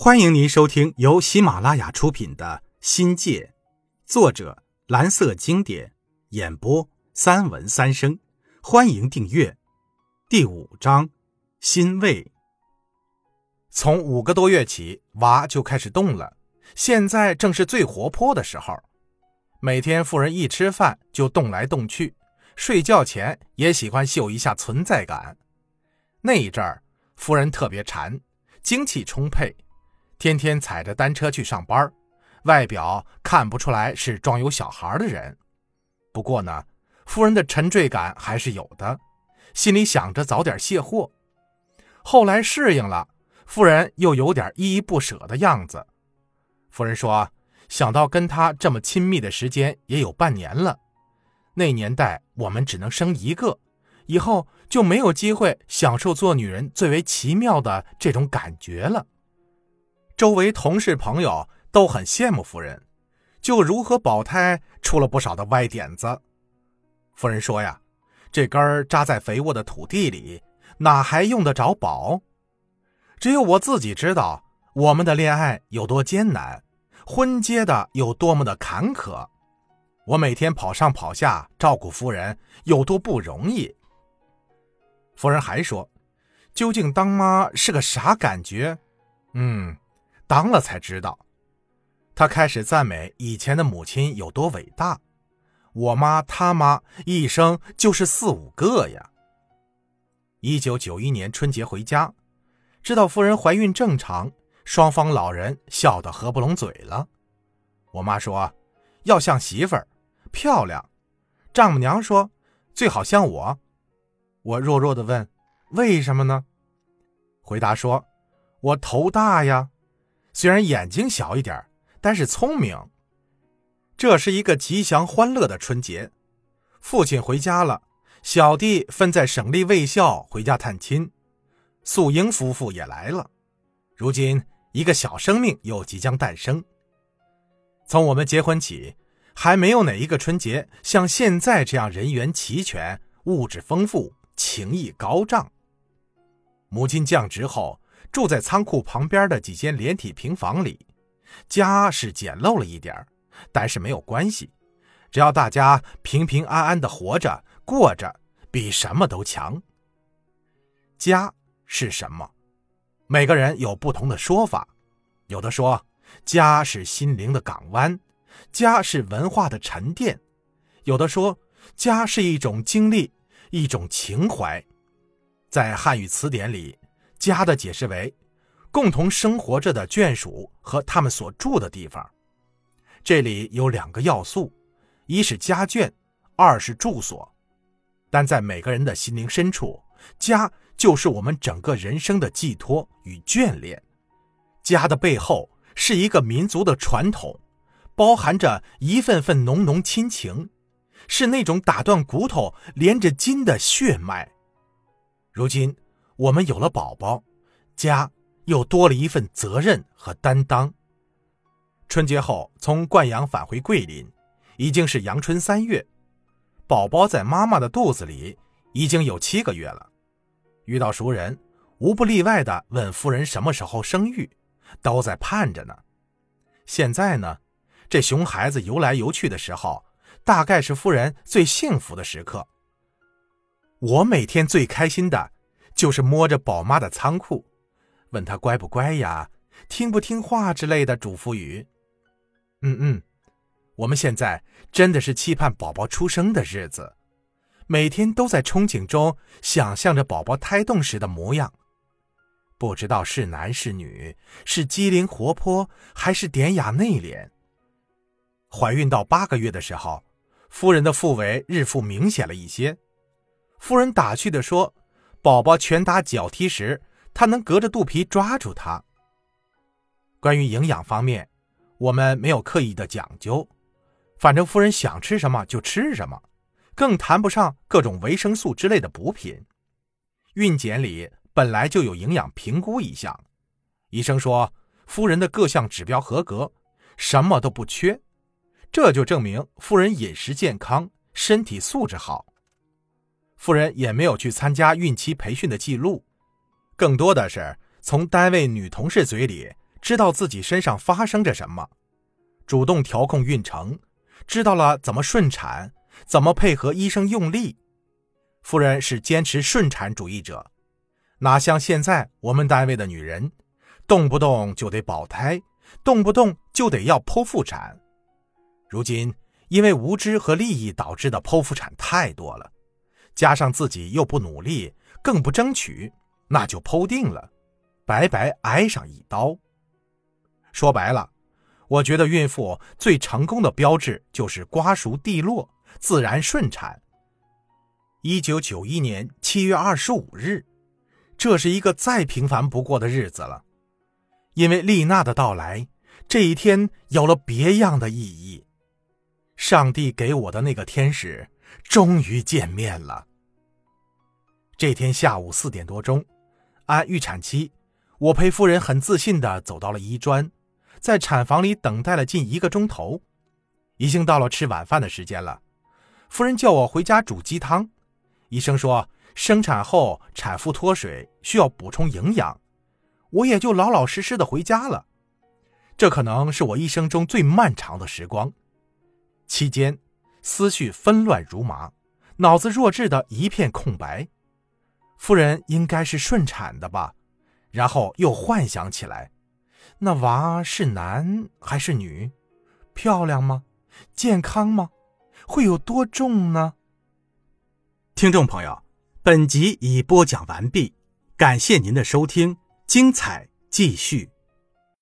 欢迎您收听由喜马拉雅出品的《新界》，作者蓝色经典，演播三文三生。欢迎订阅。第五章，欣慰。从五个多月起，娃就开始动了，现在正是最活泼的时候。每天夫人一吃饭就动来动去，睡觉前也喜欢秀一下存在感。那一阵儿，夫人特别馋，精气充沛。天天踩着单车去上班，外表看不出来是装有小孩的人。不过呢，夫人的沉醉感还是有的，心里想着早点卸货。后来适应了，夫人又有点依依不舍的样子。夫人说：“想到跟他这么亲密的时间也有半年了，那年代我们只能生一个，以后就没有机会享受做女人最为奇妙的这种感觉了。”周围同事朋友都很羡慕夫人，就如何保胎出了不少的歪点子。夫人说呀：“这根儿扎在肥沃的土地里，哪还用得着保？只有我自己知道，我们的恋爱有多艰难，婚结的有多么的坎坷。我每天跑上跑下照顾夫人有多不容易。”夫人还说：“究竟当妈是个啥感觉？”嗯。当了才知道，他开始赞美以前的母亲有多伟大。我妈他妈一生就是四五个呀。一九九一年春节回家，知道夫人怀孕正常，双方老人笑得合不拢嘴了。我妈说要像媳妇儿，漂亮。丈母娘说最好像我。我弱弱的问为什么呢？回答说我头大呀。虽然眼睛小一点，但是聪明。这是一个吉祥欢乐的春节，父亲回家了，小弟分在省立卫校回家探亲，素英夫妇也来了。如今一个小生命又即将诞生。从我们结婚起，还没有哪一个春节像现在这样人员齐全、物质丰富、情谊高涨。母亲降职后。住在仓库旁边的几间连体平房里，家是简陋了一点但是没有关系，只要大家平平安安的活着过着，比什么都强。家是什么？每个人有不同的说法，有的说家是心灵的港湾，家是文化的沉淀，有的说家是一种经历，一种情怀。在汉语词典里。家的解释为，共同生活着的眷属和他们所住的地方。这里有两个要素，一是家眷，二是住所。但在每个人的心灵深处，家就是我们整个人生的寄托与眷恋。家的背后是一个民族的传统，包含着一份份浓浓亲情，是那种打断骨头连着筋的血脉。如今。我们有了宝宝，家又多了一份责任和担当。春节后从灌阳返回桂林，已经是阳春三月，宝宝在妈妈的肚子里已经有七个月了。遇到熟人，无不例外的问夫人什么时候生育，都在盼着呢。现在呢，这熊孩子游来游去的时候，大概是夫人最幸福的时刻。我每天最开心的。就是摸着宝妈的仓库，问她乖不乖呀，听不听话之类的嘱咐语。嗯嗯，我们现在真的是期盼宝宝出生的日子，每天都在憧憬中想象着宝宝胎动时的模样。不知道是男是女，是机灵活泼还是典雅内敛。怀孕到八个月的时候，夫人的腹围日复明显了一些。夫人打趣的说。宝宝拳打脚踢时，他能隔着肚皮抓住他。关于营养方面，我们没有刻意的讲究，反正夫人想吃什么就吃什么，更谈不上各种维生素之类的补品。孕检里本来就有营养评估一项，医生说夫人的各项指标合格，什么都不缺，这就证明夫人饮食健康，身体素质好。夫人也没有去参加孕期培训的记录，更多的是从单位女同事嘴里知道自己身上发生着什么，主动调控孕程，知道了怎么顺产，怎么配合医生用力。夫人是坚持顺产主义者，哪像现在我们单位的女人，动不动就得保胎，动不动就得要剖腹产。如今因为无知和利益导致的剖腹产太多了，加上自己又不努力，更不争取，那就剖定了，白白挨上一刀。说白了，我觉得孕妇最成功的标志就是瓜熟蒂落，自然顺产。一九九一年七月二十五日，这是一个再平凡不过的日子了。因为丽娜的到来，这一天有了别样的意义。上帝给我的那个天使终于见面了。这天下午四点多钟，按预产期，我陪夫人很自信地走到了医专，在产房里等待了近一个钟头，已经到了吃晚饭的时间了。夫人叫我回家煮鸡汤。医生说，生产后产妇脱水需要补充营养，我也就老老实实的回家了。这可能是我一生中最漫长的时光，期间思绪纷乱如麻，脑子弱智的一片空白。夫人应该是顺产的吧？然后又幻想起来，那娃是男还是女？漂亮吗？健康吗？会有多重呢？听众朋友，本集已播讲完毕，感谢您的收听，精彩继续。